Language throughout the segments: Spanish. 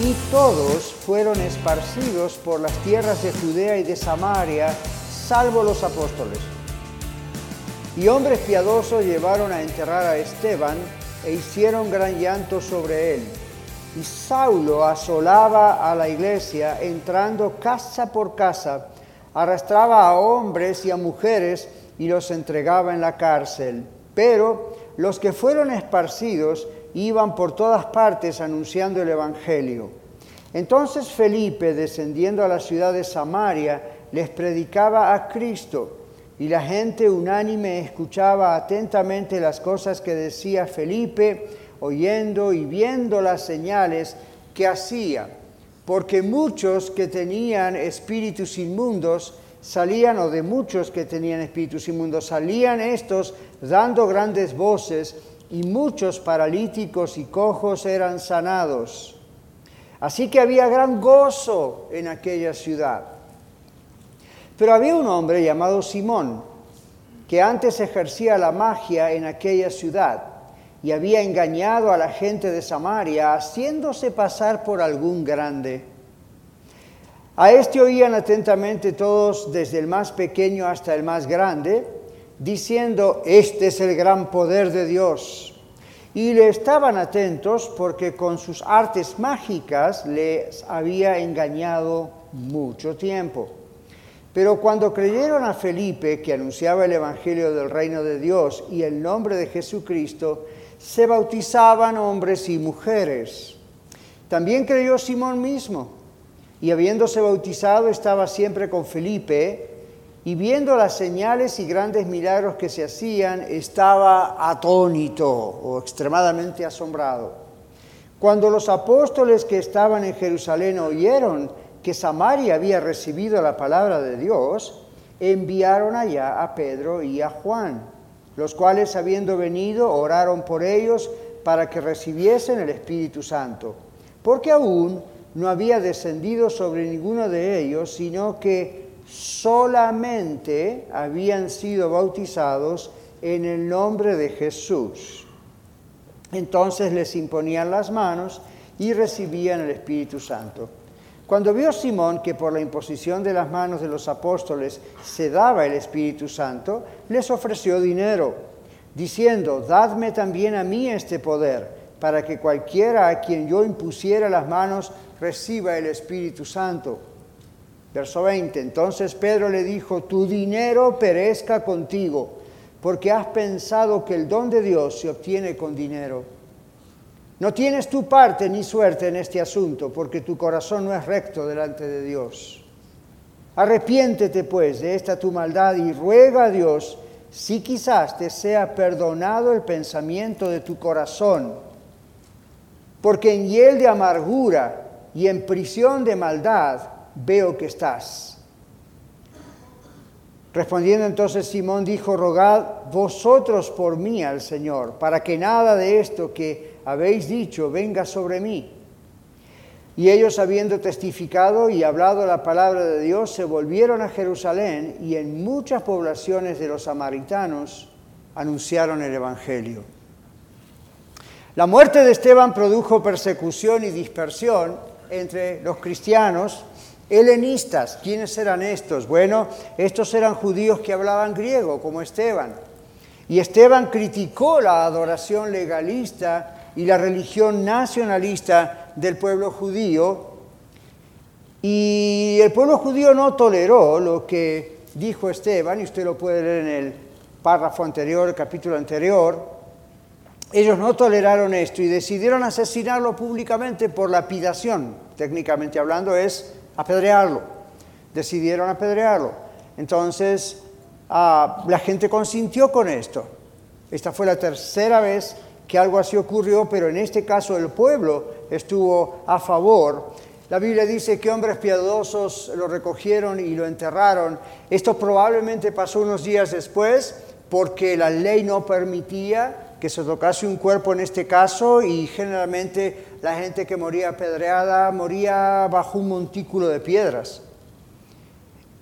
y todos fueron esparcidos por las tierras de Judea y de Samaria, salvo los apóstoles. Y hombres piadosos llevaron a enterrar a Esteban e hicieron gran llanto sobre él. Y Saulo asolaba a la iglesia, entrando casa por casa, arrastraba a hombres y a mujeres y los entregaba en la cárcel. Pero los que fueron esparcidos iban por todas partes anunciando el Evangelio. Entonces Felipe, descendiendo a la ciudad de Samaria, les predicaba a Cristo y la gente unánime escuchaba atentamente las cosas que decía Felipe, oyendo y viendo las señales que hacía, porque muchos que tenían espíritus inmundos salían, o de muchos que tenían espíritus inmundos, salían estos dando grandes voces y muchos paralíticos y cojos eran sanados. Así que había gran gozo en aquella ciudad. Pero había un hombre llamado Simón, que antes ejercía la magia en aquella ciudad y había engañado a la gente de Samaria, haciéndose pasar por algún grande. A este oían atentamente todos, desde el más pequeño hasta el más grande, diciendo, este es el gran poder de Dios. Y le estaban atentos porque con sus artes mágicas les había engañado mucho tiempo. Pero cuando creyeron a Felipe, que anunciaba el Evangelio del reino de Dios y el nombre de Jesucristo, se bautizaban hombres y mujeres. También creyó Simón mismo, y habiéndose bautizado estaba siempre con Felipe, y viendo las señales y grandes milagros que se hacían, estaba atónito o extremadamente asombrado. Cuando los apóstoles que estaban en Jerusalén oyeron que Samaria había recibido la palabra de Dios, enviaron allá a Pedro y a Juan, los cuales habiendo venido oraron por ellos para que recibiesen el Espíritu Santo, porque aún no había descendido sobre ninguno de ellos, sino que solamente habían sido bautizados en el nombre de Jesús. Entonces les imponían las manos y recibían el Espíritu Santo. Cuando vio Simón que por la imposición de las manos de los apóstoles se daba el Espíritu Santo, les ofreció dinero, diciendo, dadme también a mí este poder, para que cualquiera a quien yo impusiera las manos reciba el Espíritu Santo. Verso 20. Entonces Pedro le dijo, tu dinero perezca contigo, porque has pensado que el don de Dios se obtiene con dinero. No tienes tu parte ni suerte en este asunto, porque tu corazón no es recto delante de Dios. Arrepiéntete pues de esta tu maldad y ruega a Dios si quizás te sea perdonado el pensamiento de tu corazón, porque en hiel de amargura y en prisión de maldad veo que estás. Respondiendo entonces Simón dijo, rogad vosotros por mí al Señor, para que nada de esto que habéis dicho venga sobre mí. Y ellos, habiendo testificado y hablado la palabra de Dios, se volvieron a Jerusalén y en muchas poblaciones de los samaritanos anunciaron el Evangelio. La muerte de Esteban produjo persecución y dispersión entre los cristianos Helenistas, ¿quiénes eran estos? Bueno, estos eran judíos que hablaban griego, como Esteban. Y Esteban criticó la adoración legalista y la religión nacionalista del pueblo judío. Y el pueblo judío no toleró lo que dijo Esteban, y usted lo puede leer en el párrafo anterior, el capítulo anterior. Ellos no toleraron esto y decidieron asesinarlo públicamente por lapidación. Técnicamente hablando es apedrearlo. Decidieron apedrearlo. Entonces, ah, la gente consintió con esto. Esta fue la tercera vez que algo así ocurrió, pero en este caso el pueblo estuvo a favor La Biblia dice que hombres piadosos lo recogieron y lo enterraron. Esto probablemente pasó unos días después porque la ley no permitía que se tocase un cuerpo en este caso y generalmente la gente que moría apedreada moría bajo un montículo de piedras.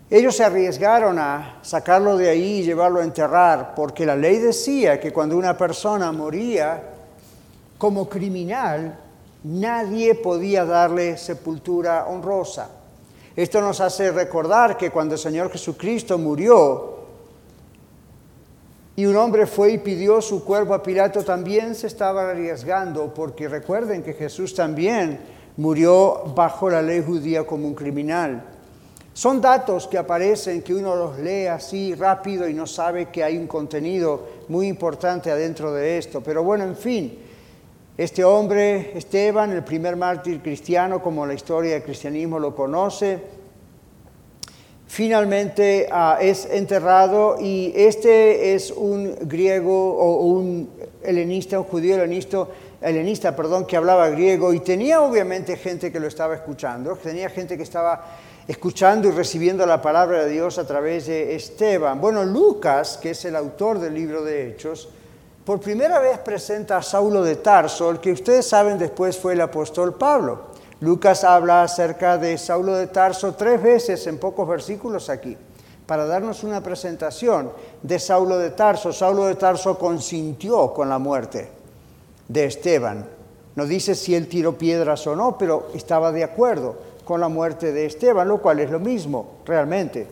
Ellos se arriesgaron a sacarlo de ahí y llevarlo a enterrar porque la ley decía que cuando una persona moría como criminal, nadie podía darle sepultura honrosa. Esto nos hace recordar que cuando el Señor Jesucristo murió y un hombre fue y pidió su cuerpo a Pilato, también se estaba arriesgando, porque recuerden que Jesús también murió bajo la ley judía como un criminal. Son datos que aparecen, que uno los lee así rápido y no sabe que hay un contenido muy importante adentro de esto. Pero bueno, en fin, este hombre, Esteban, el primer mártir cristiano, como la historia del cristianismo lo conoce, finalmente ah, es enterrado y este es un griego o un helenista, un judío helenista, helenista perdón, que hablaba griego y tenía obviamente gente que lo estaba escuchando, tenía gente que estaba escuchando y recibiendo la palabra de Dios a través de Esteban. Bueno, Lucas, que es el autor del libro de Hechos, por primera vez presenta a Saulo de Tarso, el que ustedes saben después fue el apóstol Pablo. Lucas habla acerca de Saulo de Tarso tres veces en pocos versículos aquí, para darnos una presentación de Saulo de Tarso. Saulo de Tarso consintió con la muerte de Esteban. No dice si él tiró piedras o no, pero estaba de acuerdo con la muerte de Esteban, lo cual es lo mismo, realmente.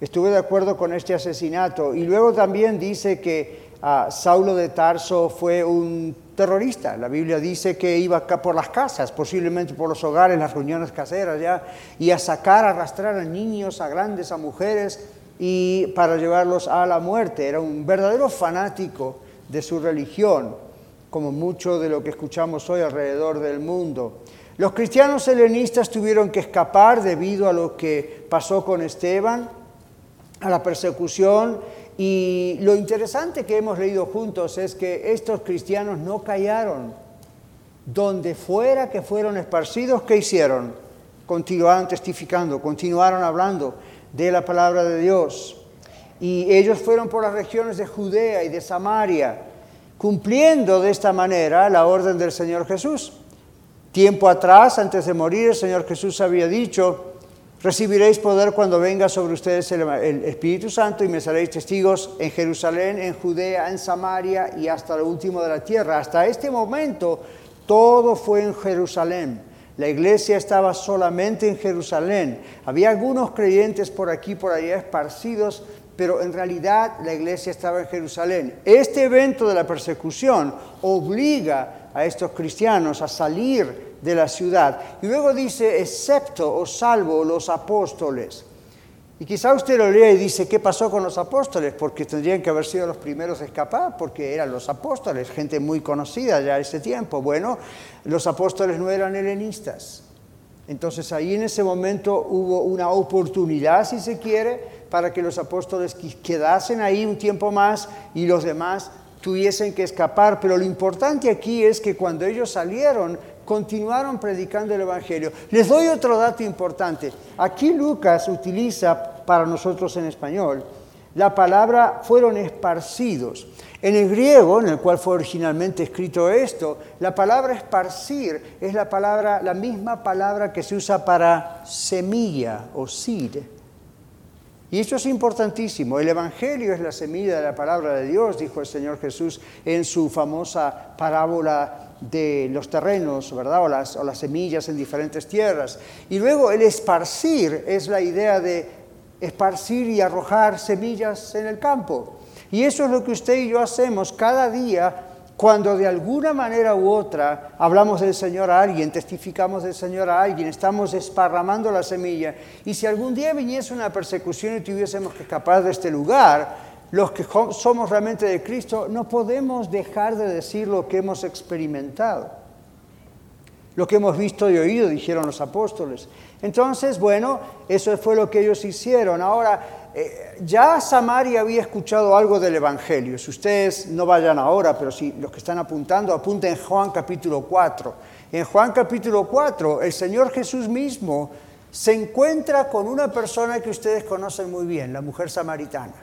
Estuve de acuerdo con este asesinato. Y luego también dice que Saulo de Tarso fue un terrorista. La Biblia dice que iba por las casas, posiblemente por los hogares, las reuniones caseras ya, y a sacar, a arrastrar a niños, a grandes, a mujeres, y para llevarlos a la muerte. Era un verdadero fanático de su religión, como mucho de lo que escuchamos hoy alrededor del mundo. Los cristianos helenistas tuvieron que escapar debido a lo que pasó con Esteban, a la persecución y lo interesante que hemos leído juntos es que estos cristianos no callaron. Donde fuera que fueron esparcidos, ¿qué hicieron? Continuaron testificando, continuaron hablando de la palabra de Dios. Y ellos fueron por las regiones de Judea y de Samaria, cumpliendo de esta manera la orden del Señor Jesús. Tiempo atrás, antes de morir, el Señor Jesús había dicho, Recibiréis poder cuando venga sobre ustedes el, Espíritu Santo y me seréis testigos en Jerusalén, en Judea, en Samaria y hasta lo último de la tierra. Hasta este momento todo fue en Jerusalén. La iglesia estaba solamente en Jerusalén. Había algunos creyentes por aquí, por allá esparcidos, pero en realidad la iglesia estaba en Jerusalén. Este evento de la persecución obliga a estos cristianos a salir de la ciudad. Y luego dice, excepto o salvo los apóstoles. Y quizá usted lo lea y dice, ¿qué pasó con los apóstoles? Porque tendrían que haber sido los primeros a escapar, porque eran los apóstoles, gente muy conocida ya ese tiempo. Bueno, los apóstoles no eran helenistas. Entonces ahí en ese momento hubo una oportunidad, si se quiere, para que los apóstoles quedasen ahí un tiempo más y los demás tuviesen que escapar. Pero lo importante aquí es que cuando ellos salieron, continuaron predicando el Evangelio. Les doy otro dato importante. Aquí Lucas utiliza para nosotros en español la palabra fueron esparcidos. En el griego, en el cual fue originalmente escrito esto, la palabra esparcir es la palabra, la misma palabra que se usa para semilla o seed. Y esto es importantísimo. El Evangelio es la semilla de la palabra de Dios, dijo el Señor Jesús en su famosa parábola de los terrenos, ¿verdad? O las, o las semillas en diferentes tierras. Y luego el esparcir es la idea de esparcir y arrojar semillas en el campo. Y eso es lo que usted y yo hacemos cada día cuando de alguna manera u otra hablamos del Señor a alguien, testificamos del Señor a alguien, estamos esparramando la semilla. Y si algún día viniese una persecución y tuviésemos que escapar de este lugar, los que somos realmente de Cristo, no podemos dejar de decir lo que hemos experimentado. Lo que hemos visto y oído, dijeron los apóstoles. Entonces, bueno, eso fue lo que ellos hicieron. Ahora, Eh, ya Samaria había escuchado algo del Evangelio. Si ustedes no vayan ahora, pero si los que están apuntando, apunten en Juan capítulo 4. En Juan capítulo 4, el Señor Jesús mismo se encuentra con una persona que ustedes conocen muy bien, la mujer samaritana.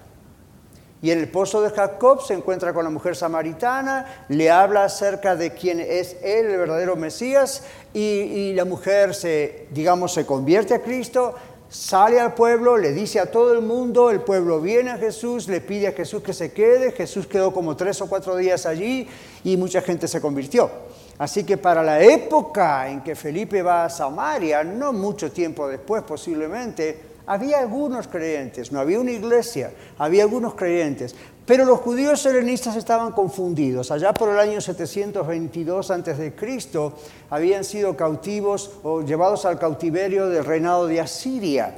Y en el pozo de Jacob se encuentra con la mujer samaritana, le habla acerca de quién es él, el verdadero Mesías, y, y, la mujer se, digamos, se convierte a Cristo, sale al pueblo, le dice a todo el mundo, el pueblo viene a Jesús, le pide a Jesús que se quede, Jesús quedó como tres o cuatro días allí y mucha gente se convirtió. Así que para la época en que Felipe va a Samaria, no mucho tiempo después posiblemente, había algunos creyentes, no había una iglesia, había algunos creyentes, pero los judíos helenistas estaban confundidos. Allá por el año 722 a.C. habían sido cautivos o llevados al cautiverio del reinado de Asiria.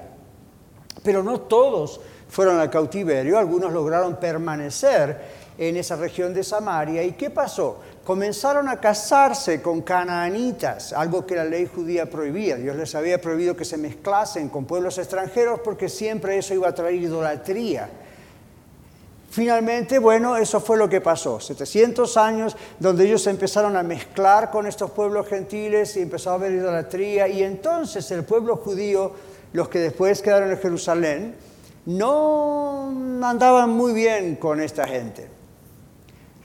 Pero no todos fueron al cautiverio, algunos lograron permanecer en esa región de Samaria. ¿Y qué pasó? comenzaron a casarse con canaanitas, algo que la ley judía prohibía. Dios les había prohibido que se mezclasen con pueblos extranjeros porque siempre eso iba a traer idolatría. Finalmente, bueno, eso fue lo que pasó. 700 años donde ellos empezaron a mezclar con estos pueblos gentiles y empezó a haber idolatría. Y entonces el pueblo judío, los que después quedaron en Jerusalén, no andaban muy bien con esta gente.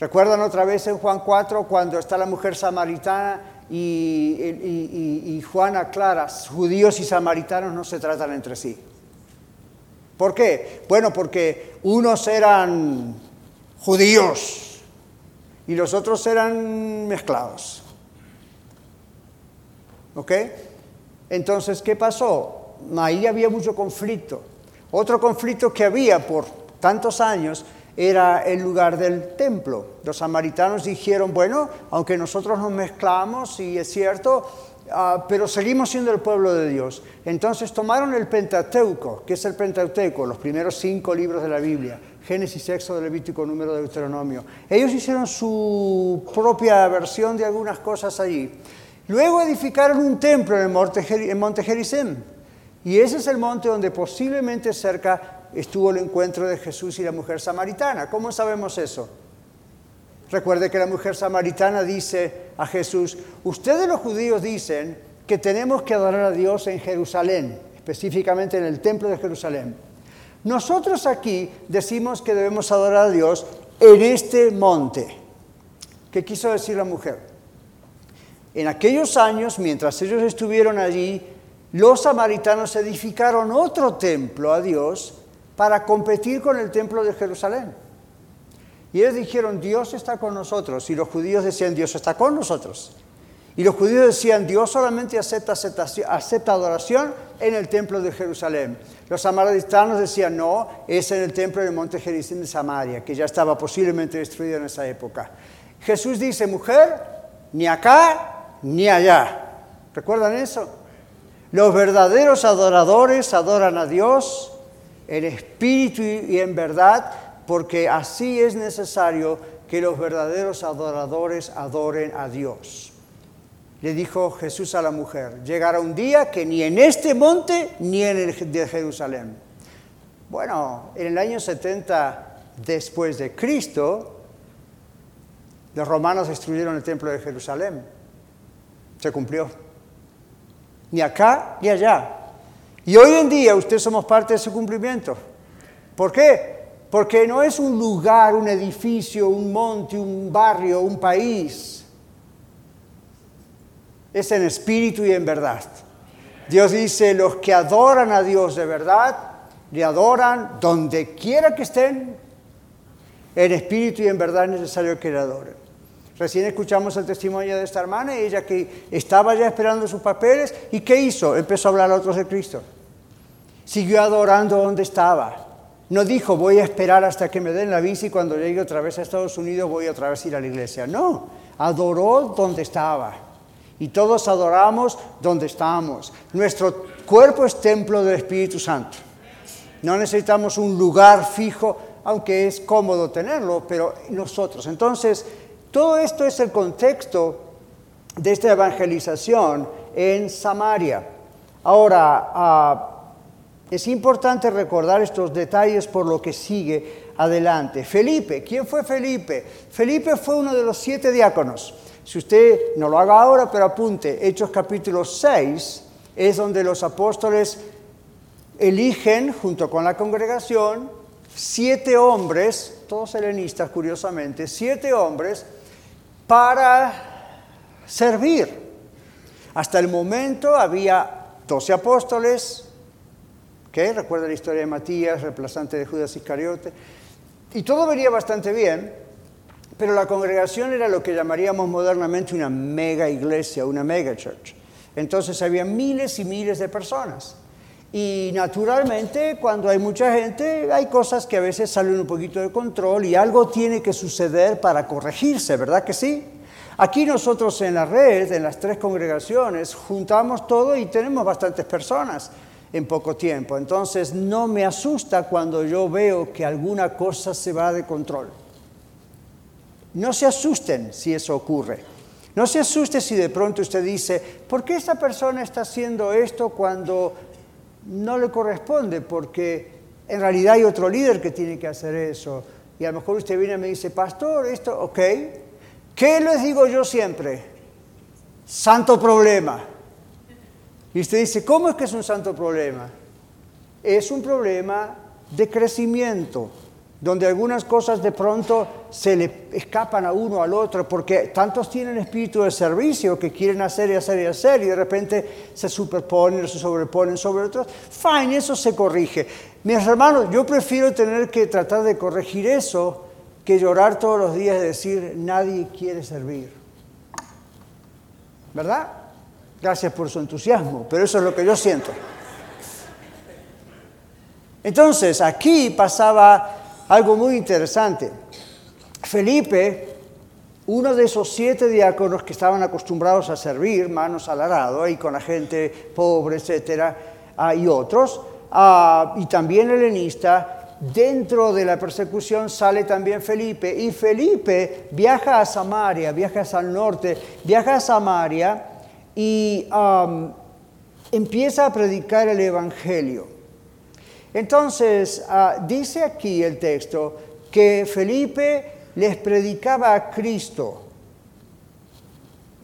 ¿Recuerdan otra vez en Juan 4 cuando está la mujer samaritana y, Juan aclara, judíos y samaritanos no se tratan entre sí? ¿Por qué? Bueno, porque unos eran judíos y los otros eran mezclados. ¿Ok? Entonces, ¿qué pasó? Ahí había mucho conflicto. Otro conflicto que había por tantos años era el lugar del templo. Los samaritanos dijeron, bueno, aunque nosotros nos mezclamos, y es cierto, ah, pero seguimos siendo el pueblo de Dios. Entonces tomaron el Pentateuco, que es el Pentateuco, los primeros cinco libros de la Biblia, Génesis, Éxodo, Levítico, Número, de Deuteronomio. Ellos hicieron su propia versión de algunas cosas allí. Luego edificaron un templo en, en Monte Gerizim. Y ese es el monte donde posiblemente cerca estuvo el encuentro de Jesús y la mujer samaritana. ¿Cómo sabemos eso? Recuerde que la mujer samaritana dice a Jesús, ustedes los judíos dicen que tenemos que adorar a Dios en Jerusalén, específicamente en el templo de Jerusalén. Nosotros aquí decimos que debemos adorar a Dios en este monte. ¿Qué quiso decir la mujer? En aquellos años, mientras ellos estuvieron allí, los samaritanos edificaron otro templo a Dios para competir con el templo de Jerusalén. Y ellos dijeron, Dios está con nosotros. Y los judíos decían, Dios está con nosotros. Y los judíos decían, Dios solamente acepta, adoración en el templo de Jerusalén. Los samaritanos decían, no, es en el templo del monte Gerizim de Samaria, que ya estaba posiblemente destruido en esa época. Jesús dice, mujer, ni acá ni allá. ¿Recuerdan eso? Los verdaderos adoradores adoran a Dios en espíritu y en verdad, porque así es necesario que los verdaderos adoradores adoren a Dios. Le dijo Jesús a la mujer, llegará un día que ni en este monte ni en el de Jerusalén. Bueno, en el año 70 después de Cristo, los romanos destruyeron el templo de Jerusalén. Se cumplió. Ni acá ni allá. Y hoy en día ustedes somos parte de ese cumplimiento. ¿Por qué? Porque no es un lugar, un edificio, un monte, un barrio, un país. Es en espíritu y en verdad. Dios dice, los que adoran a Dios de verdad, le adoran donde quiera que estén, en espíritu y en verdad es necesario que le adoren. Recién escuchamos el testimonio de esta hermana, ella que estaba ya esperando sus papeles, ¿y qué hizo? Empezó a hablar a otros de Cristo. Siguió adorando donde estaba. No dijo, voy a esperar hasta que me den la visa y cuando llegue otra vez a Estados Unidos voy otra vez a ir a la iglesia. No, adoró donde estaba. Y todos adoramos donde estamos. Nuestro cuerpo es templo del Espíritu Santo. No necesitamos un lugar fijo, aunque es cómodo tenerlo, pero nosotros. Entonces, todo esto es el contexto de esta evangelización en Samaria. Ahora, ah, Es importante recordar estos detalles por lo que sigue adelante. Felipe, ¿quién fue Felipe? Felipe fue uno de los siete diáconos. Si usted no lo haga ahora, pero apunte, Hechos capítulo 6 es donde los apóstoles eligen, junto con la congregación, siete hombres, todos helenistas curiosamente, siete hombres para servir. Hasta el momento había doce apóstoles, Recuerda la historia de Matías, reemplazante de Judas Iscariote. Y todo venía bastante bien, pero la congregación era lo que llamaríamos modernamente una mega iglesia, una mega church. Entonces había miles y miles de personas. Y naturalmente, cuando hay mucha gente, hay cosas que a veces salen un poquito de control y algo tiene que suceder para corregirse, ¿verdad que sí? Aquí nosotros en la red, en las tres congregaciones, juntamos todo y tenemos bastantes personas en poco tiempo. Entonces no me asusta cuando yo veo que alguna cosa se va de control. No se asusten si eso ocurre. No se asuste si de pronto usted dice, ¿por qué esta persona está haciendo esto cuando no le corresponde? Porque en realidad hay otro líder que tiene que hacer eso. Y a lo mejor usted viene y me dice, pastor, esto, ok. ¿Qué les digo yo siempre? Santo problema. Y usted dice, ¿cómo es que es un santo problema? Es un problema de crecimiento, donde algunas cosas de pronto se le escapan a uno al otro, porque tantos tienen espíritu de servicio que quieren hacer y hacer y hacer, y de repente se superponen se sobreponen sobre otros. Fine, eso se corrige. Mis hermanos, yo prefiero tener que tratar de corregir eso que llorar todos los días y decir, nadie quiere servir. ¿Verdad? Gracias por su entusiasmo, pero eso es lo que yo siento. Entonces, aquí pasaba algo muy interesante. Felipe, uno de esos siete diáconos que estaban acostumbrados a servir manos al arado y con la gente pobre, etcétera, ah, y otros, ah, y también helenista, dentro de la persecución sale también Felipe, y Felipe viaja a Samaria, viaja el norte, viaja a Samaria, y empieza a predicar el Evangelio. Entonces, ah, dice aquí el texto que Felipe les predicaba a Cristo,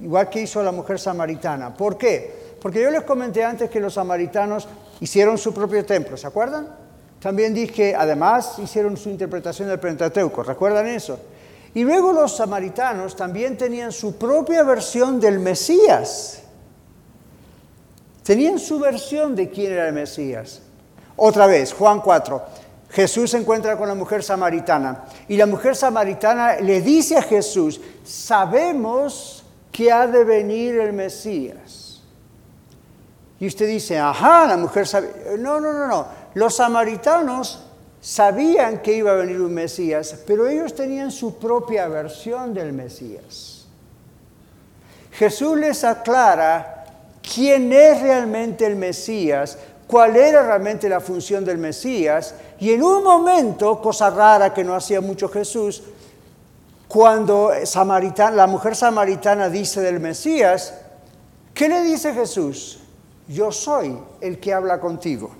igual que hizo la mujer samaritana. ¿Por qué? Porque yo les comenté antes que los samaritanos hicieron su propio templo, ¿se acuerdan? También dije, además hicieron su interpretación del Pentateuco, ¿recuerdan eso? Y luego los samaritanos también tenían su propia versión del Mesías. Tenían su versión de quién era el Mesías. Otra vez, Juan 4. Jesús se encuentra con la mujer samaritana y la mujer samaritana le dice a Jesús, sabemos que ha de venir el Mesías. Y usted dice, ajá, la mujer sabe. No, no, no, no. Los samaritanos sabían que iba a venir un Mesías, pero ellos tenían su propia versión del Mesías. Jesús les aclara quién es realmente el Mesías, cuál era realmente la función del Mesías, y en un momento, cosa rara que no hacía mucho Jesús, cuando la mujer samaritana dice del Mesías, ¿qué le dice Jesús? Yo soy el que habla contigo.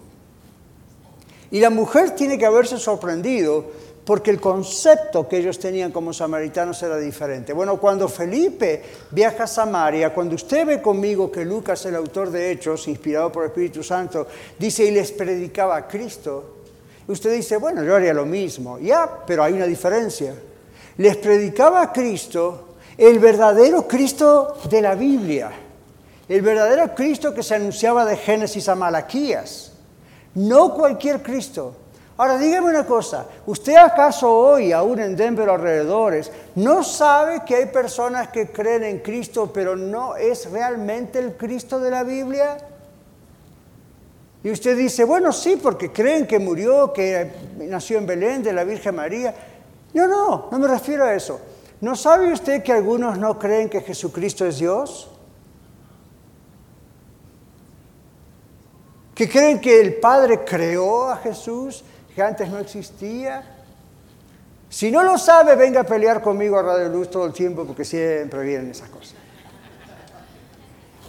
Y la mujer tiene que haberse sorprendido porque el concepto que ellos tenían como samaritanos era diferente. Bueno, cuando Felipe viaja a Samaria, cuando usted ve conmigo que Lucas, el autor de Hechos, inspirado por el Espíritu Santo, dice y les predicaba a Cristo, usted dice, bueno, yo haría lo mismo. Ya, pero hay una diferencia. Les predicaba a Cristo, el verdadero Cristo de la Biblia, el verdadero Cristo que se anunciaba de Génesis a Malaquías no cualquier Cristo. Ahora dígame una cosa, ¿usted acaso hoy, aún en Denver alrededores, no sabe que hay personas que creen en Cristo, pero no es realmente el Cristo de la Biblia? Y usted dice, bueno, sí, porque creen que murió, que nació en Belén de la Virgen María. No, no, no me refiero a eso. ¿No sabe usted que algunos no creen que Jesucristo es Dios? que creen que el Padre creó a Jesús, que antes no existía. Si no lo sabe, venga a pelear conmigo a Radio Luz todo el tiempo, porque siempre vienen esas cosas.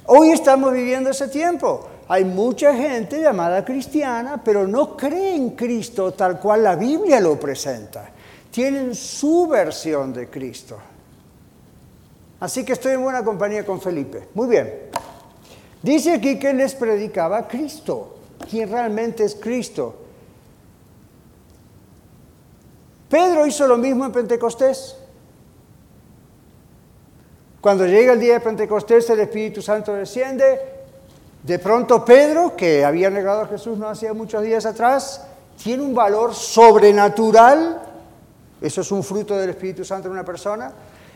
Hoy estamos viviendo ese tiempo. hay mucha gente llamada cristiana, pero no cree en Cristo tal cual la Biblia lo presenta. Tienen su versión de Cristo. Así que estoy en buena compañía con Felipe. Muy bien. Dice aquí que les predicaba Cristo. ¿Quién realmente es Cristo? Pedro hizo lo mismo en Pentecostés. Cuando llega el día de Pentecostés, el Espíritu Santo desciende. De pronto Pedro, que había negado a Jesús no hacía muchos días atrás, tiene un valor sobrenatural. Eso es un fruto del Espíritu Santo en una persona.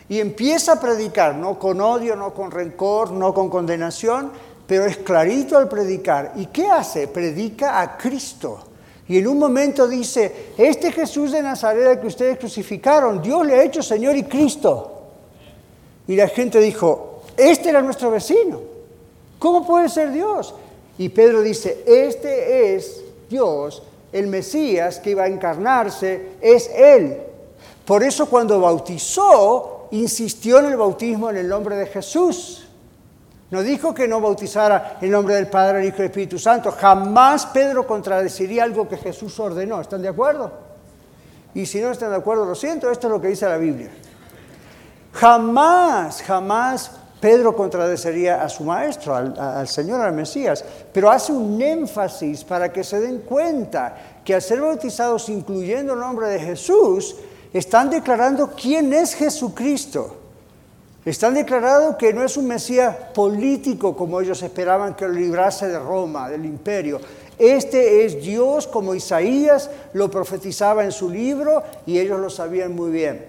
Y empieza a predicar, no con odio, no con rencor, no con condenación, pero es clarito al predicar. ¿Y qué hace? Predica a Cristo. Y en un momento dice, este Jesús de Nazaret que ustedes crucificaron, Dios le ha hecho Señor y Cristo. Y la gente dijo, este era nuestro vecino. ¿Cómo puede ser Dios? Y Pedro dice, este es Dios, el Mesías que iba a encarnarse, es Él. Por eso cuando bautizó, insistió en el bautismo en el nombre de Jesús. No dijo que no bautizara en nombre del Padre, el Hijo y el Espíritu Santo. Jamás Pedro contradeciría algo que Jesús ordenó. ¿Están de acuerdo? Y si no están de acuerdo, lo siento, esto es lo que dice la Biblia. Jamás, jamás Pedro contradeciría a su maestro, al, Señor, al Mesías, pero hace un énfasis para que se den cuenta que al ser bautizados incluyendo el nombre de Jesús, están declarando quién es Jesucristo. Están declarando que no es un Mesías político como ellos esperaban que lo librase de Roma, del imperio. Este es Dios como Isaías lo profetizaba en su libro y ellos lo sabían muy bien.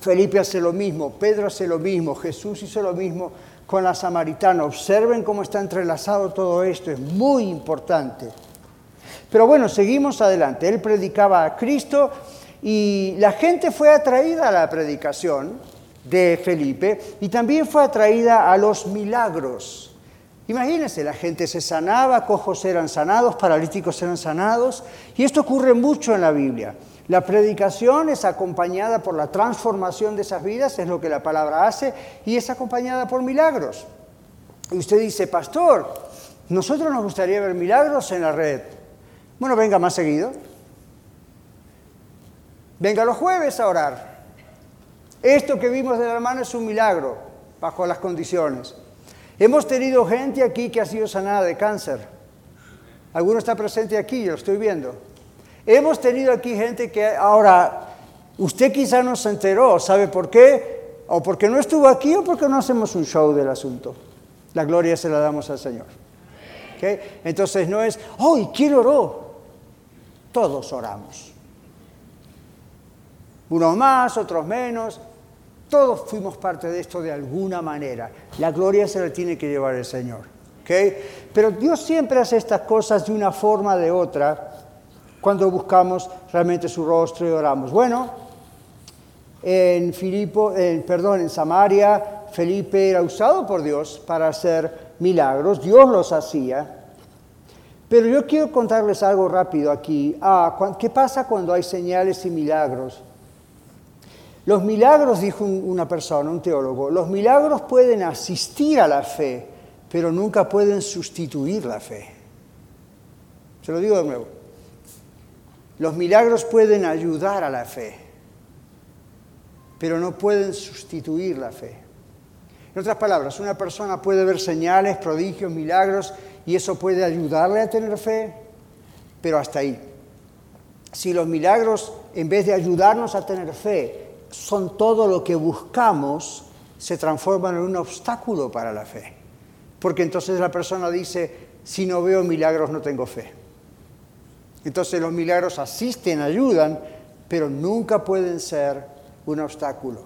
Felipe hace lo mismo, Pedro hace lo mismo, Jesús hizo lo mismo con la samaritana. Observen cómo está entrelazado todo esto, es muy importante. Pero bueno, seguimos adelante. Él predicaba a Cristo y la gente fue atraída a la predicación de Felipe y también fue atraída a los milagros. Imagínense, la gente se sanaba, cojos eran sanados, paralíticos eran sanados, y esto ocurre mucho en la Biblia. La predicación es acompañada por la transformación de esas vidas, es lo que la palabra hace, y es acompañada por milagros. Y usted dice, pastor, nosotros nos gustaría ver milagros en la red. Bueno, venga más seguido. Venga los jueves a orar. Esto que vimos de la hermana es un milagro, bajo las condiciones. Hemos tenido gente aquí que ha sido sanada de cáncer. Alguno está presente aquí, yo lo estoy viendo. Hemos tenido aquí gente que ahora, usted quizá no se enteró, ¿sabe por qué? O porque no estuvo aquí o porque no hacemos un show del asunto. La gloria se la damos al Señor. Entonces no es, oh, ¿y quién oró? Todos oramos. Unos más, otros menos. Todos fuimos parte de esto de alguna manera. La gloria se la tiene que llevar el Señor. Pero Dios siempre hace estas cosas de una forma o de otra cuando buscamos realmente su rostro y oramos. Bueno, en Filipo, perdón, en Samaria, Felipe era usado por Dios para hacer milagros, Dios los hacía. Pero yo quiero contarles algo rápido aquí. Ah, ¿Qué pasa cuando hay señales y milagros? Los milagros, dijo una persona, un teólogo, los milagros pueden asistir a la fe, pero nunca pueden sustituir la fe. Se lo digo de nuevo. Los milagros pueden ayudar a la fe, pero no pueden sustituir la fe. En otras palabras, una persona puede ver señales, prodigios, milagros, y eso puede ayudarle a tener fe, pero hasta ahí. Si los milagros, en vez de ayudarnos a tener fe, son todo lo que buscamos, se transforman en un obstáculo para la fe. Porque entonces la persona dice, si no veo milagros no tengo fe. Entonces los milagros asisten, ayudan, pero nunca pueden ser un obstáculo.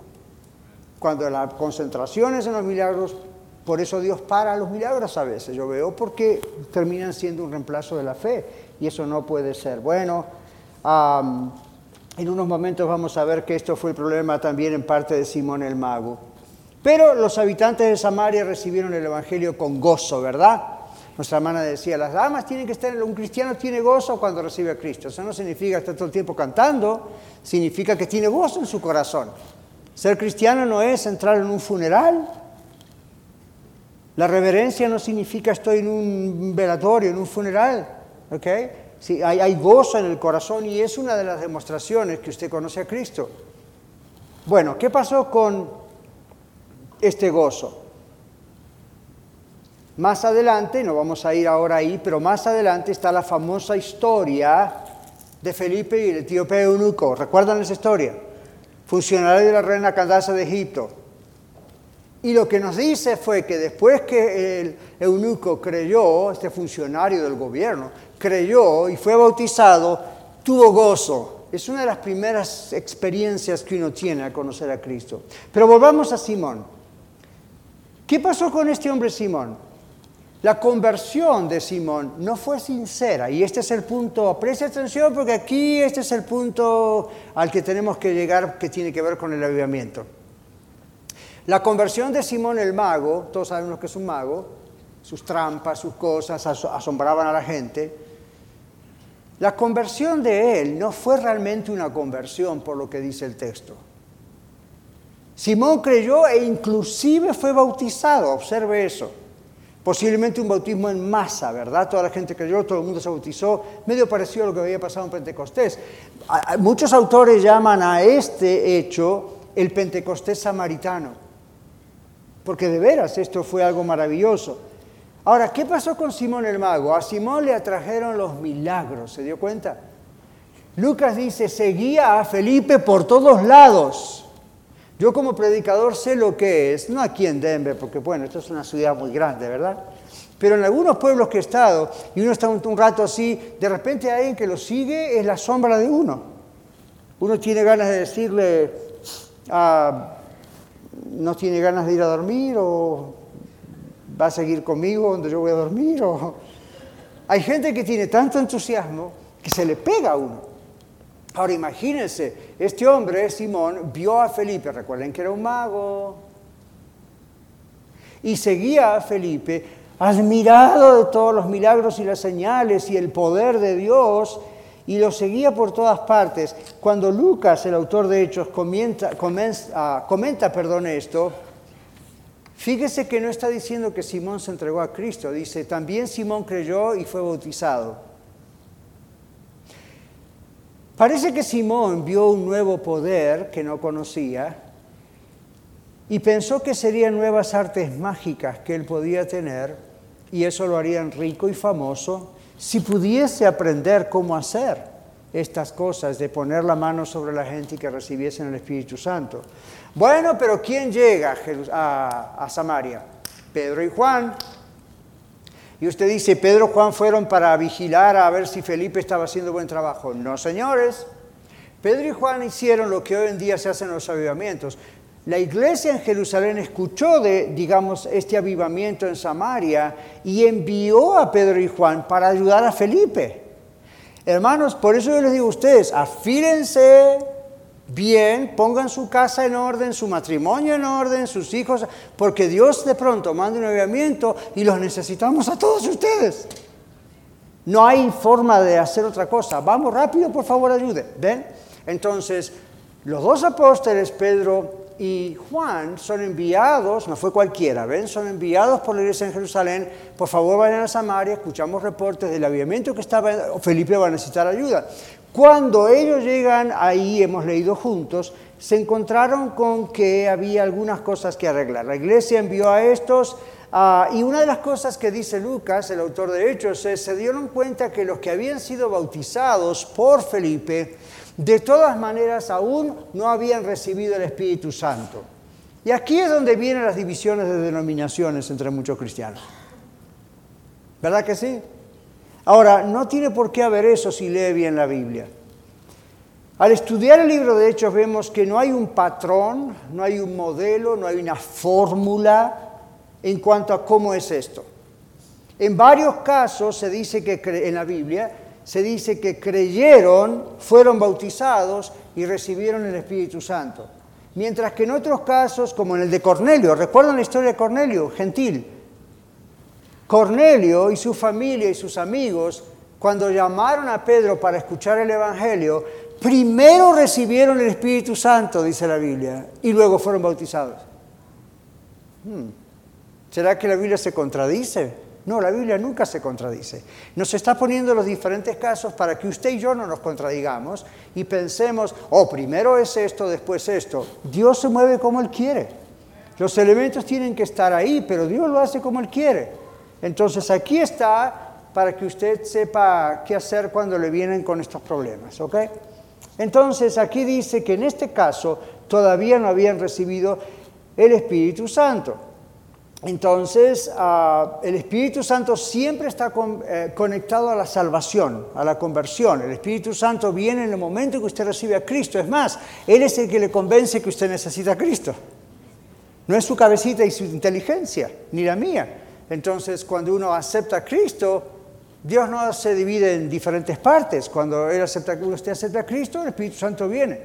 Cuando la concentración es en los milagros, por eso Dios para los milagros a veces, yo veo, porque terminan siendo un reemplazo de la fe y eso no puede ser. Bueno, en unos momentos vamos a ver que esto fue el problema también en parte de Simón el Mago. Pero los habitantes de Samaria recibieron el Evangelio con gozo, ¿verdad? Nuestra hermana decía, las damas tienen que estar, un cristiano tiene gozo cuando recibe a Cristo. Eso no significa estar todo el tiempo cantando, significa que tiene gozo en su corazón. Ser cristiano no es entrar en un funeral. La reverencia no significa estoy en un velatorio, en un funeral. ¿ok? Sí, hay, gozo en el corazón y es una de las demostraciones que usted conoce a Cristo. Bueno, ¿qué pasó con este gozo? Más adelante, no vamos a ir ahora ahí, pero más adelante está la famosa historia de Felipe y el etíope eunuco. ¿Recuerdan esa historia? Funcionario de la reina Candace de Egipto. Y lo que nos dice fue que después que el eunuco creyó, este funcionario del gobierno, creyó y fue bautizado, tuvo gozo. Es una de las primeras experiencias que uno tiene al conocer a Cristo. Pero volvamos a Simón. ¿Qué pasó con este hombre Simón? La conversión de Simón no fue sincera y este es el punto, preste atención porque aquí este es el punto al que tenemos que llegar que tiene que ver con el avivamiento. La conversión de Simón el mago, todos sabemos que es un mago, sus trampas, sus cosas asombraban a la gente. La conversión de él no fue realmente una conversión por lo que dice el texto. Simón creyó e inclusive fue bautizado, observe eso. Posiblemente un bautismo en masa, ¿verdad? Toda la gente creyó, todo el mundo se bautizó, medio parecido a lo que había pasado en Pentecostés. Muchos autores llaman a este hecho el Pentecostés samaritano, porque de veras esto fue algo maravilloso. Ahora, ¿qué pasó con Simón el mago? A Simón le atrajeron los milagros, ¿se dio cuenta? Lucas dice, seguía a Felipe por todos lados. Yo como predicador sé lo que es, no aquí en Denver, porque bueno, esto es una ciudad muy grande, ¿verdad? Pero en algunos pueblos que he estado, y uno está un, rato así, de repente alguien que lo sigue, es la sombra de uno. Uno tiene ganas de decirle, ah, no tiene ganas de ir a dormir o va a seguir conmigo donde yo voy a dormir. O... Hay gente que tiene tanto entusiasmo que se le pega a uno. Ahora imagínense, este hombre, Simón, vio a Felipe, recuerden que era un mago, y seguía a Felipe, admirado de todos los milagros y las señales y el poder de Dios, y lo seguía por todas partes. Cuando Lucas, el autor de Hechos, comenta, comenta, comenta esto, Fíjese que no está diciendo que Simón se entregó a Cristo, dice, también Simón creyó y fue bautizado. Parece que Simón vio un nuevo poder que no conocía y pensó que serían nuevas artes mágicas que él podía tener y eso lo harían rico y famoso si pudiese aprender cómo hacer estas cosas de poner la mano sobre la gente y que recibiesen el Espíritu Santo. Bueno, pero ¿quién llega a, Samaria? Pedro y Juan. Y usted dice, Pedro y Juan fueron para vigilar a ver si Felipe estaba haciendo buen trabajo. No, señores. Pedro y Juan hicieron lo que hoy en día se hacen los avivamientos. La iglesia en Jerusalén escuchó de, digamos, este avivamiento en Samaria y envió a Pedro y Juan para ayudar a Felipe. Hermanos, por eso yo les digo a ustedes, afírense bien, pongan su casa en orden, su matrimonio en orden, sus hijos, porque Dios de pronto manda un avivamiento y los necesitamos a todos ustedes. No hay forma de hacer otra cosa. Vamos rápido, por favor, ayude. ¿Ven? Entonces, los dos apóstoles, Pedro y Juan, son enviados, no fue cualquiera, ¿ven? Son enviados por la iglesia en Jerusalén. Por favor, vayan a Samaria, escuchamos reportes del avivamiento que estaba. Felipe va a necesitar ayuda. Cuando ellos llegan ahí, hemos leído juntos, se encontraron con que había algunas cosas que arreglar. La iglesia envió a estos ah, y una de las cosas que dice Lucas, el autor de Hechos, es, se dieron cuenta que los que habían sido bautizados por Felipe, de todas maneras aún no habían recibido el Espíritu Santo. Y aquí es donde vienen las divisiones de denominaciones entre muchos cristianos. ¿Verdad que sí? Ahora, no tiene por qué haber eso si lee bien la Biblia. Al estudiar el libro de Hechos vemos que no hay un patrón, no hay un modelo, no hay una fórmula en cuanto a cómo es esto. En varios casos se dice que en la Biblia se dice que creyeron, fueron bautizados y recibieron el Espíritu Santo. Mientras que en otros casos, como en el de Cornelio, ¿recuerdan la historia de Cornelio, gentil? Cornelio y su familia y sus amigos, cuando llamaron a Pedro para escuchar el Evangelio, primero recibieron el Espíritu Santo, dice la Biblia, y luego fueron bautizados. Hmm. ¿Será que la Biblia se contradice? No, la Biblia nunca se contradice. Nos está poniendo los diferentes casos para que usted y yo no nos contradigamos y pensemos, oh, primero es esto, después esto. Dios se mueve como Él quiere. Los elementos tienen que estar ahí, pero Dios lo hace como Él quiere. Entonces aquí está para que usted sepa qué hacer cuando le vienen con estos problemas, ¿ok? Entonces aquí dice que en este caso todavía no habían recibido el Espíritu Santo. Entonces, ah, el Espíritu Santo siempre está eh, conectado a la salvación, a la conversión. El Espíritu Santo viene en el momento que usted recibe a Cristo. Es más, Él es el que le convence que usted necesita a Cristo. No es su cabecita y su inteligencia, ni la mía. Entonces, cuando uno acepta a Cristo, Dios no se divide en diferentes partes. Cuando él acepta, usted acepta a Cristo, el Espíritu Santo viene.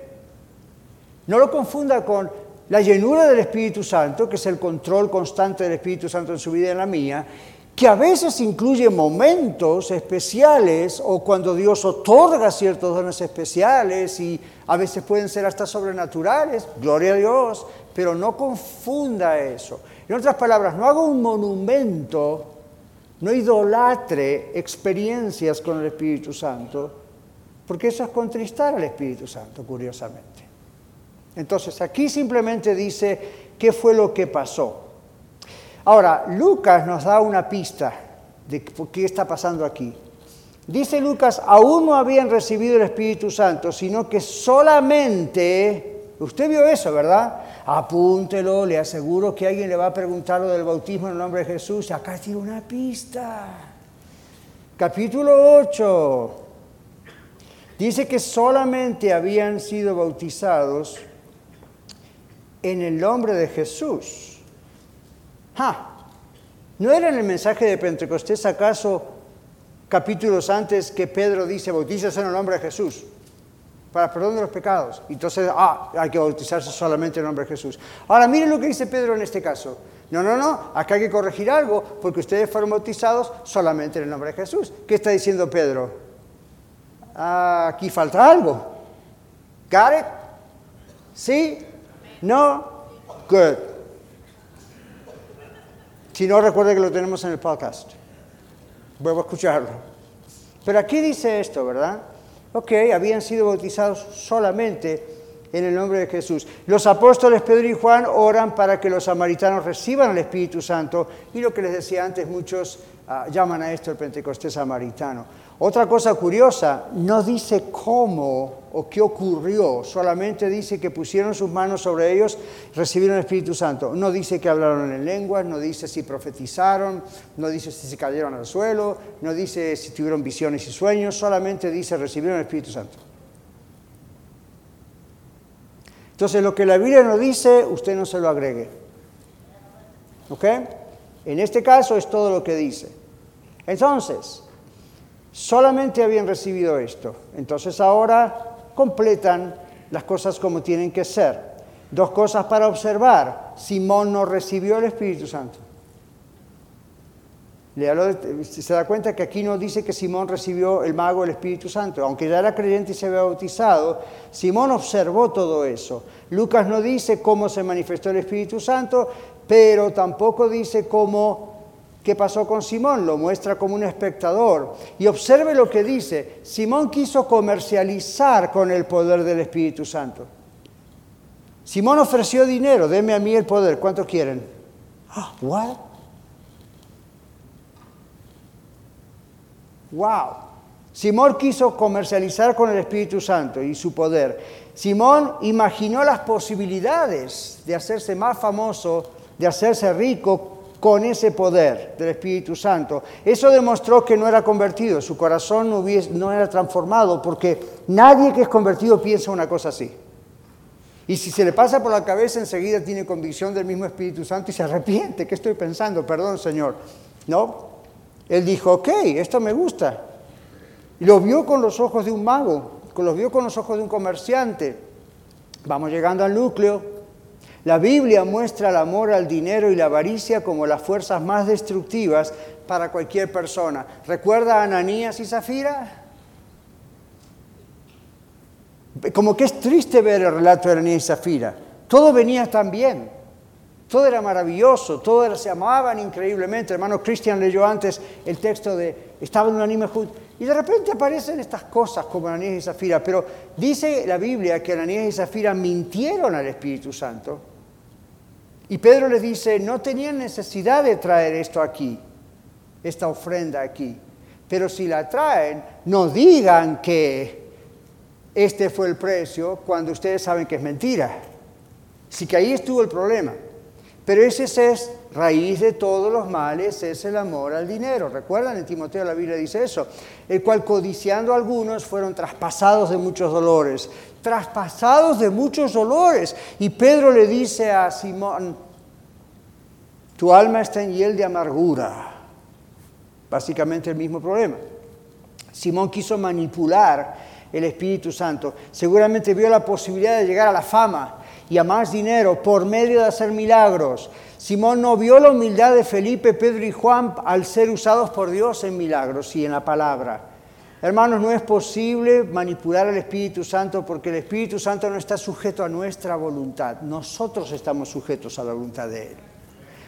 No lo confunda con la llenura del Espíritu Santo, que es el control constante del Espíritu Santo en su vida y en la mía, que a veces incluye momentos especiales o cuando Dios otorga ciertos dones especiales y a veces pueden ser hasta sobrenaturales, gloria a Dios, pero no confunda eso. En otras palabras, no haga un monumento, no idolatre experiencias con el Espíritu Santo, porque eso es contristar al Espíritu Santo, curiosamente. Entonces, aquí simplemente dice qué fue lo que pasó. Ahora, Lucas nos da una pista de qué está pasando aquí. Dice Lucas, aún no habían recibido el Espíritu Santo, sino que solamente, usted vio eso, ¿verdad? Apúntelo, le aseguro que alguien le va a preguntar lo del bautismo en el nombre de Jesús. Acá tiene una pista. Capítulo 8. Dice que solamente habían sido bautizados en el nombre de Jesús. ¿No era en el mensaje de Pentecostés acaso capítulos antes que Pedro dice, bautízase en el nombre de Jesús? Para perdón de los pecados. Entonces, ah, hay que bautizarse solamente en el nombre de Jesús. Ahora, miren lo que dice Pedro en este caso. No, no, no, acá hay que corregir algo, porque ustedes fueron bautizados solamente en el nombre de Jesús. ¿Qué está diciendo Pedro? Ah, aquí falta algo. ¿Got it? ¿Sí? ¿No? Good. Si no, recuerde que lo tenemos en el podcast. Vuelvo a escucharlo. Pero aquí dice esto, ¿verdad? Ok, habían sido bautizados solamente en el nombre de Jesús. Los apóstoles Pedro y Juan oran para que los samaritanos reciban el Espíritu Santo y lo que les decía antes, muchos ah, llaman a esto el Pentecostés samaritano. Otra cosa curiosa, no dice cómo o qué ocurrió, solamente dice que pusieron sus manos sobre ellos, recibieron el Espíritu Santo. No dice que hablaron en lenguas, no dice si profetizaron, no dice si se cayeron al suelo, no dice si tuvieron visiones y sueños, solamente dice recibieron el Espíritu Santo. Entonces lo que la Biblia no dice, usted no se lo agregue. ¿Ok? En este caso es todo lo que dice. Entonces, solamente habían recibido esto. Entonces ahora completan las cosas como tienen que ser. Dos cosas para observar. Simón no recibió el Espíritu Santo. se da cuenta que aquí no dice que Simón recibió el mago el Espíritu Santo. Aunque ya era creyente y se había bautizado, Simón observó todo eso. Lucas no dice cómo se manifestó el Espíritu Santo, pero tampoco dice cómo ¿Qué pasó con Simón? Lo muestra como un espectador. Y observe lo que dice. Simón quiso comercializar con el poder del Espíritu Santo. Simón ofreció dinero, deme a mí el poder. ¿Cuánto quieren? Ah, what? Wow. Simón quiso comercializar con el Espíritu Santo y su poder. Simón imaginó las posibilidades de hacerse más famoso, de hacerse rico con ese poder del Espíritu Santo. Eso demostró que no era convertido, su corazón no, era transformado, porque nadie que es convertido piensa una cosa así. Y si se le pasa por la cabeza, enseguida tiene convicción del mismo Espíritu Santo y se arrepiente. ¿Qué estoy pensando? Perdón, Señor. No. Él dijo, ok, esto me gusta. Y lo vio con los ojos de un mago, lo vio con los ojos de un comerciante. Vamos llegando al núcleo. La Biblia muestra el amor al dinero y la avaricia como las fuerzas más destructivas para cualquier persona. ¿Recuerda a Ananías y Zafira? Como que es triste ver el relato de Ananías y Zafira. Todo venía tan bien. Todo era maravilloso, todos se amaban increíblemente. hermano Cristian leyó antes el texto de estaban unánime juntos. Y de repente aparecen estas cosas como Ananías y Zafira. Pero dice la Biblia que Ananías y Zafira mintieron al Espíritu Santo. Y Pedro les dice, no tenían necesidad de traer esto aquí, esta ofrenda aquí. Pero si la traen, no digan que este fue el precio cuando ustedes saben que es mentira. Así que ahí estuvo el problema. Pero ese es raíz de todos los males, es el amor al dinero. ¿Recuerdan? En Timoteo la Biblia dice eso. El cual codiciando algunos fueron traspasados de muchos dolores. Traspasados de muchos dolores. Y Pedro le dice a Simón, tu alma está en hiel de amargura Básicamente el mismo problema. Simón quiso manipular el Espíritu Santo. Seguramente vio la posibilidad de llegar a la fama y a más dinero por medio de hacer milagros. Simón no vio la humildad de Felipe, Pedro y Juan al ser usados por Dios en milagros y en la palabra. Hermanos, no es posible manipular al Espíritu Santo porque el Espíritu Santo no está sujeto a nuestra voluntad. Nosotros estamos sujetos a la voluntad de Él.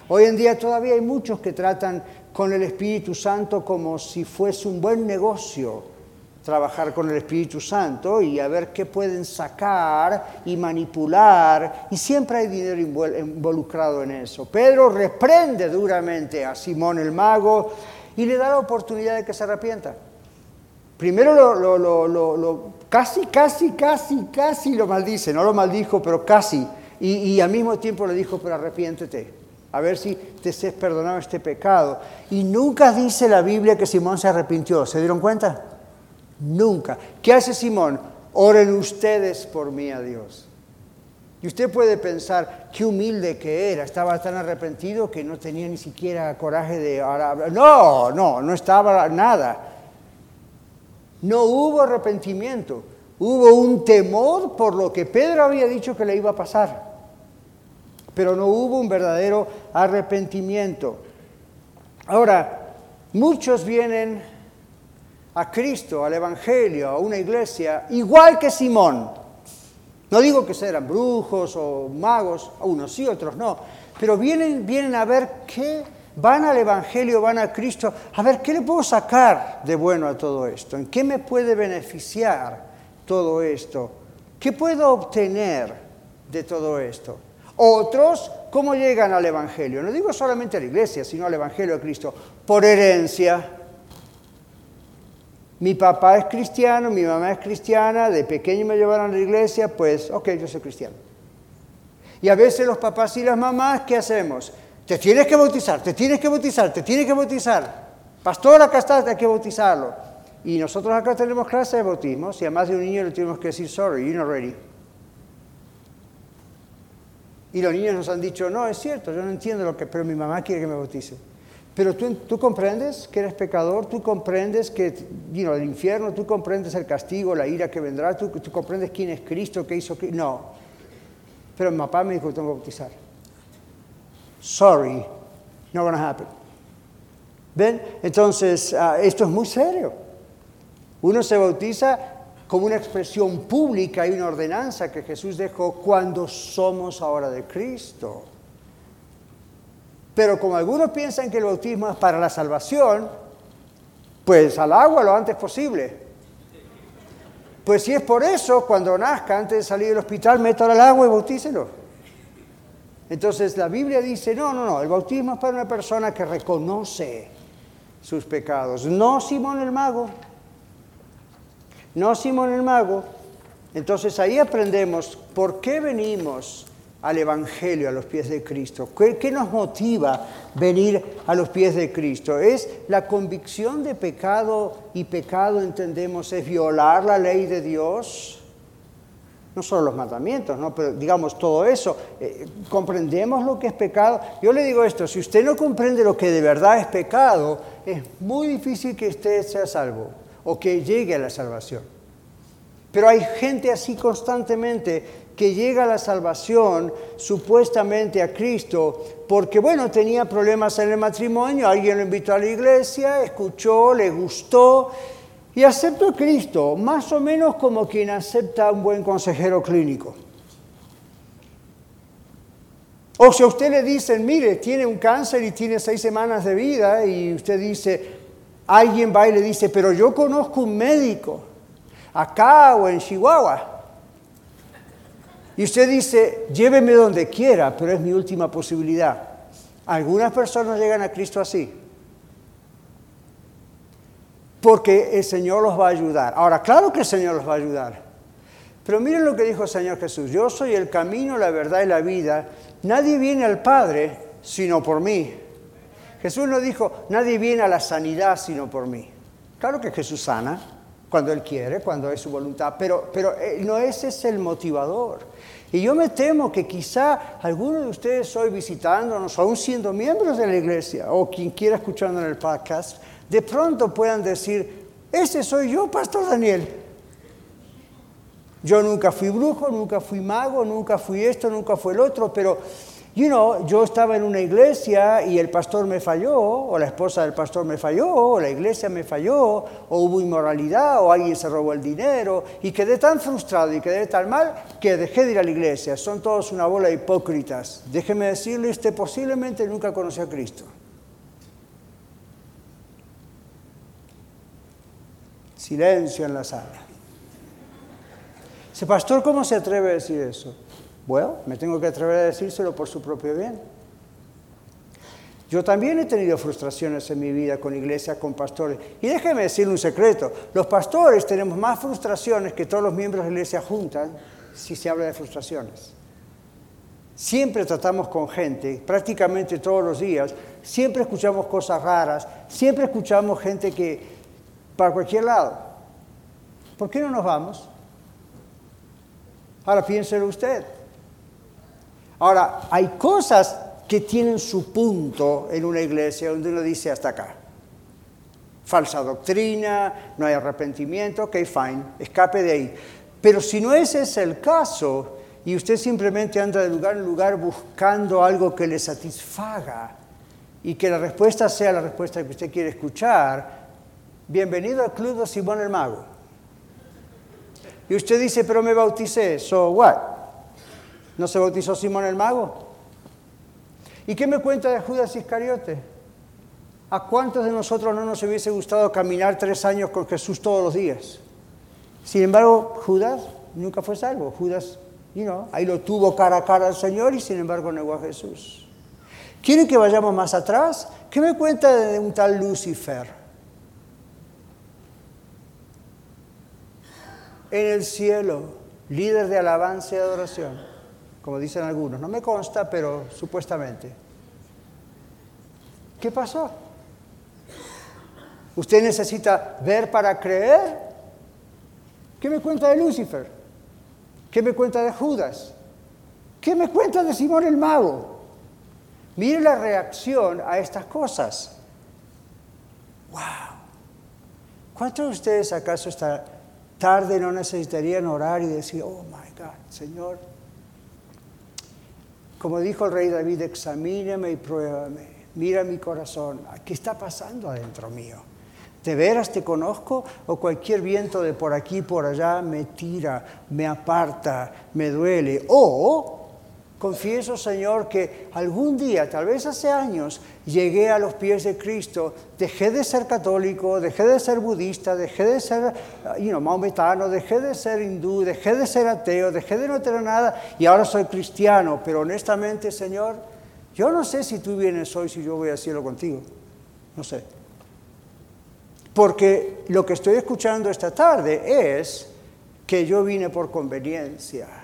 Hoy en día todavía hay muchos que tratan con el Espíritu Santo como si fuese un buen negocio trabajar con el Espíritu Santo y a ver qué pueden sacar y manipular. Y siempre hay dinero involucrado en eso. Pedro reprende duramente a Simón el mago y le da la oportunidad de que se arrepienta. Primero lo, casi, casi, casi, casi lo maldice. No lo maldijo, pero casi. Y, al mismo tiempo le dijo, pero arrepiéntete a ver si te has perdonado este pecado. Y nunca dice la Biblia que Simón se arrepintió. ¿Se dieron cuenta? Nunca. ¿Qué hace Simón? Oren ustedes por mí a Dios. Y usted puede pensar qué humilde que era, estaba tan arrepentido que no tenía ni siquiera coraje de. No, no, no estaba nada. No hubo arrepentimiento, hubo un temor por lo que Pedro había dicho que le iba a pasar pero no hubo un verdadero arrepentimiento. Ahora, muchos vienen a Cristo, al Evangelio, a una iglesia, igual que Simón. No digo que sean brujos o magos, unos sí, otros no, pero vienen, vienen a ver qué, van al Evangelio, van a Cristo, a ver qué le puedo sacar de bueno a todo esto, en qué me puede beneficiar todo esto, qué puedo obtener de todo esto. Otros, ¿cómo llegan al Evangelio? No digo solamente a la iglesia, sino al Evangelio de Cristo. Por herencia. Mi papá es cristiano, mi mamá es cristiana, de pequeño me llevaron a la iglesia, pues, ok, yo soy cristiano. Y a veces los papás y las mamás, ¿qué hacemos? Te tienes que bautizar, te tienes que bautizar, te tienes que bautizar. Pastor, acá está, hay que bautizarlo. Y nosotros acá tenemos clase de bautismo, si además de un niño le tenemos que decir, sorry, you're not ready. Y los niños nos han dicho, no, es cierto, yo no entiendo lo que, pero mi mamá quiere que me bautice. Pero tú, tú comprendes que eres pecador, tú comprendes que, you el infierno, tú comprendes el castigo, la ira que vendrá, tú, tú comprendes quién es Cristo, qué hizo Cristo. No. Pero mi papá me dijo que tengo que bautizar. Sorry, not gonna happen. ¿Ven? Entonces, ah, esto es muy serio. Uno se bautiza como una expresión pública y una ordenanza que Jesús dejó cuando somos ahora de Cristo. Pero como algunos piensan que el bautismo es para la salvación, pues al agua lo antes posible. Pues si es por eso, cuando nazca, antes de salir del hospital, métalo al agua y bautícelo. Entonces la Biblia dice, no, no, no, el bautismo es para una persona que reconoce sus pecados, no Simón el mago no Simón el mago. Entonces ahí aprendemos por qué venimos al Evangelio, a los pies de Cristo. ¿Qué, nos motiva venir a los pies de Cristo? Es la convicción de pecado y pecado, entendemos, es violar la ley de Dios. No solo los mandamientos, ¿no? pero digamos todo eso. Eh, ¿Comprendemos lo que es pecado? Yo le digo esto, si usted no comprende lo que de verdad es pecado, es muy difícil que usted sea salvo o que llegue a la salvación. Pero hay gente así constantemente que llega a la salvación supuestamente a Cristo porque, bueno, tenía problemas en el matrimonio, alguien lo invitó a la iglesia, escuchó, le gustó y aceptó a Cristo, más o menos como quien acepta a un buen consejero clínico. O si a usted le dicen, mire, tiene un cáncer y tiene seis semanas de vida y usted dice, alguien va y le dice, pero yo conozco un médico acá o en Chihuahua. Y usted dice, lléveme donde quiera, pero es mi última posibilidad. Algunas personas llegan a Cristo así. Porque el Señor los va a ayudar. Ahora, claro que el Señor los va a ayudar. Pero miren lo que dijo el Señor Jesús. Yo soy el camino, la verdad y la vida. Nadie viene al Padre sino por mí. Jesús no dijo, nadie viene a la sanidad sino por mí. Claro que Jesús sana cuando Él quiere, cuando es su voluntad, pero, pero eh, no ese es el motivador. Y yo me temo que quizá algunos de ustedes hoy visitándonos, aún siendo miembros de la iglesia, o quien quiera escuchando en el podcast, de pronto puedan decir, ese soy yo, Pastor Daniel. Yo nunca fui brujo, nunca fui mago, nunca fui esto, nunca fui el otro, pero You know, yo estaba en una iglesia y el pastor me falló, o la esposa del pastor me falló, o la iglesia me falló, o hubo inmoralidad, o alguien se robó el dinero, y quedé tan frustrado y quedé tan mal que dejé de ir a la iglesia. Son todos una bola de hipócritas. Déjeme decirle, usted posiblemente nunca conoció a Cristo. Silencio en la sala. Dice, pastor, ¿cómo se atreve a decir eso? Bueno, me tengo que atrever a decírselo por su propio bien. Yo también he tenido frustraciones en mi vida con iglesias, con pastores. Y déjeme decirle un secreto, los pastores tenemos más frustraciones que todos los miembros de la iglesia juntan si se habla de frustraciones. Siempre tratamos con gente, prácticamente todos los días, siempre escuchamos cosas raras, siempre escuchamos gente que, para cualquier lado. ¿Por qué no nos vamos? Ahora piénselo usted. Ahora, hay cosas que tienen su punto en una iglesia donde uno dice hasta acá. Falsa doctrina, no hay arrepentimiento, ok, fine, escape de ahí. Pero si no ese es el caso y usted simplemente anda de lugar en lugar buscando algo que le satisfaga y que la respuesta sea la respuesta que usted quiere escuchar, bienvenido al club de Simón el Mago. Y usted dice, pero me bauticé, so what? ¿No se bautizó Simón el mago? ¿Y qué me cuenta de Judas Iscariote? ¿A cuántos de nosotros no nos hubiese gustado caminar tres años con Jesús todos los días? Sin embargo, Judas nunca fue salvo. Judas, you know, ahí lo tuvo cara a cara al Señor y sin embargo negó a Jesús. ¿Quieren que vayamos más atrás? ¿Qué me cuenta de un tal Lucifer? En el cielo, líder de alabanza y adoración como dicen algunos. No me consta, pero supuestamente. ¿Qué pasó? ¿Usted necesita ver para creer? ¿Qué me cuenta de Lucifer? ¿Qué me cuenta de Judas? ¿Qué me cuenta de Simón el Mago? Mire la reacción a estas cosas. ¡Wow! ¿Cuántos de ustedes acaso esta tarde no necesitarían orar y decir, oh my God, Señor, como dijo el rey David, examíname y pruébame, mira mi corazón, ¿qué está pasando adentro mío? ¿De veras te conozco o cualquier viento de por aquí, por allá me tira, me aparta, me duele? O Confieso, Señor, que algún día, tal vez hace años, llegué a los pies de Cristo, dejé de ser católico, dejé de ser budista, dejé de ser know, maometano, dejé de ser hindú, dejé de ser ateo, dejé de no tener nada y ahora soy cristiano. Pero honestamente, Señor, yo no sé si tú vienes hoy, si yo voy a cielo contigo. No sé. Porque lo que estoy escuchando esta tarde es que yo vine por conveniencia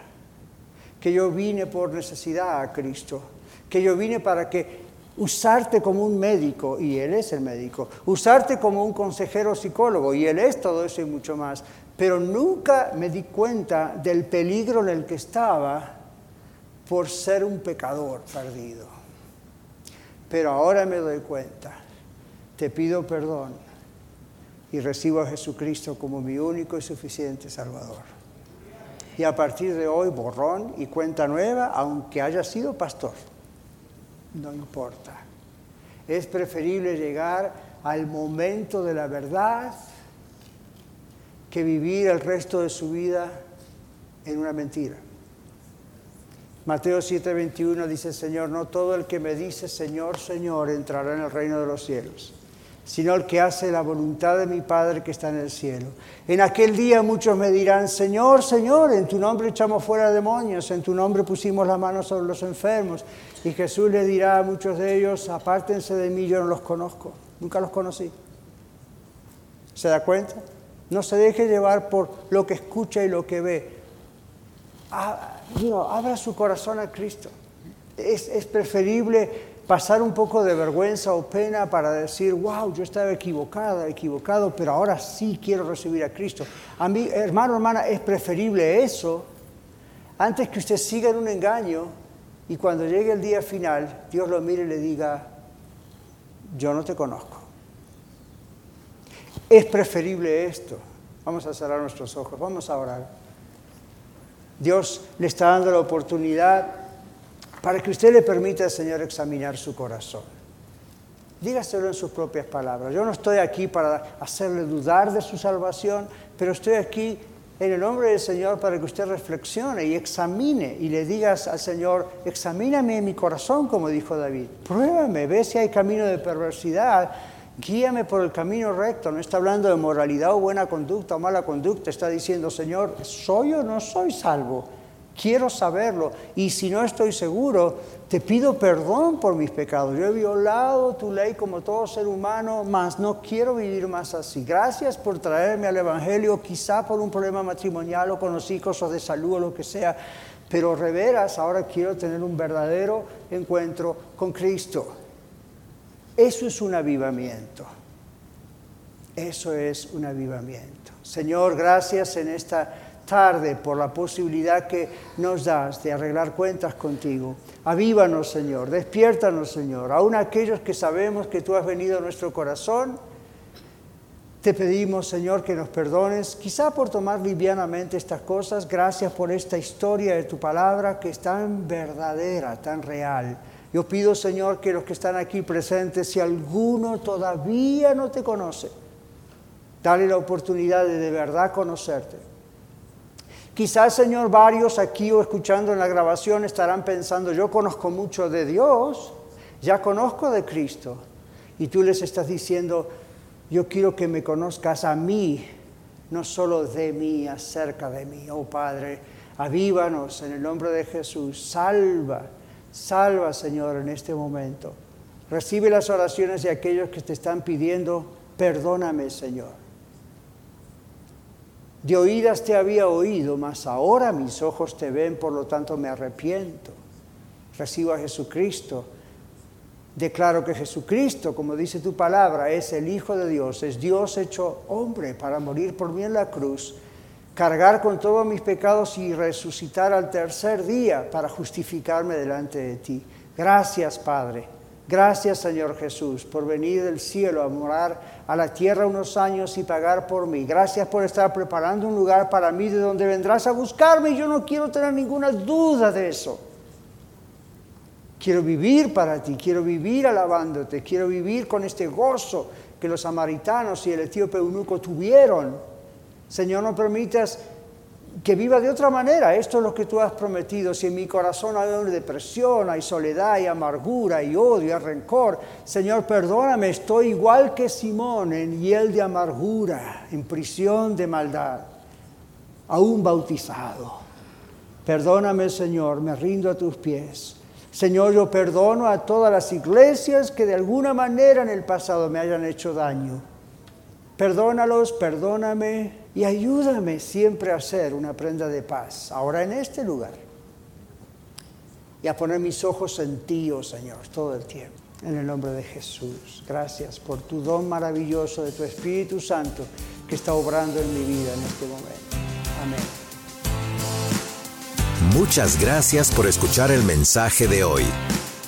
que yo vine por necesidad a Cristo, que yo vine para que usarte como un médico, y Él es el médico, usarte como un consejero psicólogo, y Él es todo eso y mucho más, pero nunca me di cuenta del peligro en el que estaba por ser un pecador perdido. Pero ahora me doy cuenta, te pido perdón y recibo a Jesucristo como mi único y suficiente Salvador y a partir de hoy borrón y cuenta nueva, aunque haya sido pastor. No importa. Es preferible llegar al momento de la verdad que vivir el resto de su vida en una mentira. Mateo 7:21 dice, Señor, no todo el que me dice, Señor, Señor, entrará en el reino de los cielos, sino el que hace la voluntad de mi Padre que está en el cielo. En aquel día muchos me dirán, Señor, Señor, en tu nombre echamos fuera demonios, en tu nombre pusimos la mano sobre los enfermos. Y Jesús le dirá a muchos de ellos, apártense de mí, yo no los conozco, nunca los conocí. ¿Se da cuenta? No se deje llevar por lo que escucha y lo que ve. Ah, abra su corazón a Cristo. Es, preferible pasar un poco de vergüenza o pena para decir, wow, yo estaba equivocada, equivocado, pero ahora sí quiero recibir a Cristo. A mí, hermano, hermana, es preferible eso antes que usted siga en un engaño y cuando llegue el día final, Dios lo mire y le diga, yo no te conozco. Es preferible esto. Vamos a cerrar nuestros ojos, vamos a orar. Dios le está dando la oportunidad para que usted le permita al Señor examinar su corazón. Dígaselo en sus propias palabras. Yo no estoy aquí para hacerle dudar de su salvación, pero estoy aquí en el nombre del Señor para que usted reflexione y examine y le digas al Señor, examíname mi corazón, como dijo David. Pruébame, ve si hay camino de perversidad guíame por el camino recto. No está hablando de moralidad o buena conducta o mala conducta. Está diciendo, Señor, ¿soy o no soy salvo? Quiero saberlo. Y si no estoy seguro, te pido perdón por mis pecados. Yo he violado tu ley como todo ser humano, mas no quiero vivir más así. Gracias por traerme al Evangelio, quizá por un problema matrimonial o con los hijos o de salud o lo que sea. Pero reveras, ahora quiero tener un verdadero encuentro con Cristo. Eso es un avivamiento. Eso es un avivamiento. Señor, gracias en esta tarde por la posibilidad que nos das de arreglar cuentas contigo. Avívanos, Señor, despiértanos, Señor. Aún aquellos que sabemos que tú has venido a nuestro corazón, te pedimos, Señor, que nos perdones, quizá por tomar livianamente estas cosas. Gracias por esta historia de tu palabra que es tan verdadera, tan real. Yo pido, Señor, que los que están aquí presentes, si alguno todavía no te conoce, dale la oportunidad de de verdad conocerte. Quizás, Señor, varios aquí o escuchando en la grabación estarán pensando, yo conozco mucho de Dios, ya conozco de Cristo. Y tú les estás diciendo, yo quiero que me conozcas a mí, no solo de mí, acerca de mí. Oh Padre, avívanos en el nombre de Jesús, salva Salva, Señor, en este momento. Recibe las oraciones de aquellos que te están pidiendo, perdóname, Señor. De oídas te había oído, mas ahora mis ojos te ven, por lo tanto me arrepiento. Recibo a Jesucristo. Declaro que Jesucristo, como dice tu palabra, es el Hijo de Dios, es Dios hecho hombre para morir por mí en la cruz cargar con todos mis pecados y resucitar al tercer día para justificarme delante de ti. Gracias, Padre. Gracias, Señor Jesús, por venir del cielo a morar a la tierra unos años y pagar por mí. Gracias por estar preparando un lugar para mí de donde vendrás a buscarme yo no quiero tener ninguna duda de eso. Quiero vivir para ti, quiero vivir alabándote, quiero vivir con este gozo que los samaritanos y el etíope eunuco tuvieron Señor, no permitas que viva de otra manera. Esto es lo que tú has prometido. Si en mi corazón hay depresión, hay soledad, hay amargura, hay odio, hay rencor, Señor, perdóname, estoy igual que Simón en hiel de amargura, en prisión de maldad, aún bautizado. Perdóname, Señor, me rindo a tus pies. Señor, yo perdono a todas las iglesias que de alguna manera en el pasado me hayan hecho daño. Perdónalos, perdóname y ayúdame siempre a ser una prenda de paz, ahora en este lugar. Y a poner mis ojos en ti, oh Señor, todo el tiempo. En el nombre de Jesús. Gracias por tu don maravilloso de tu Espíritu Santo que está obrando en mi vida en este momento. Amén. Muchas gracias por escuchar el mensaje de hoy.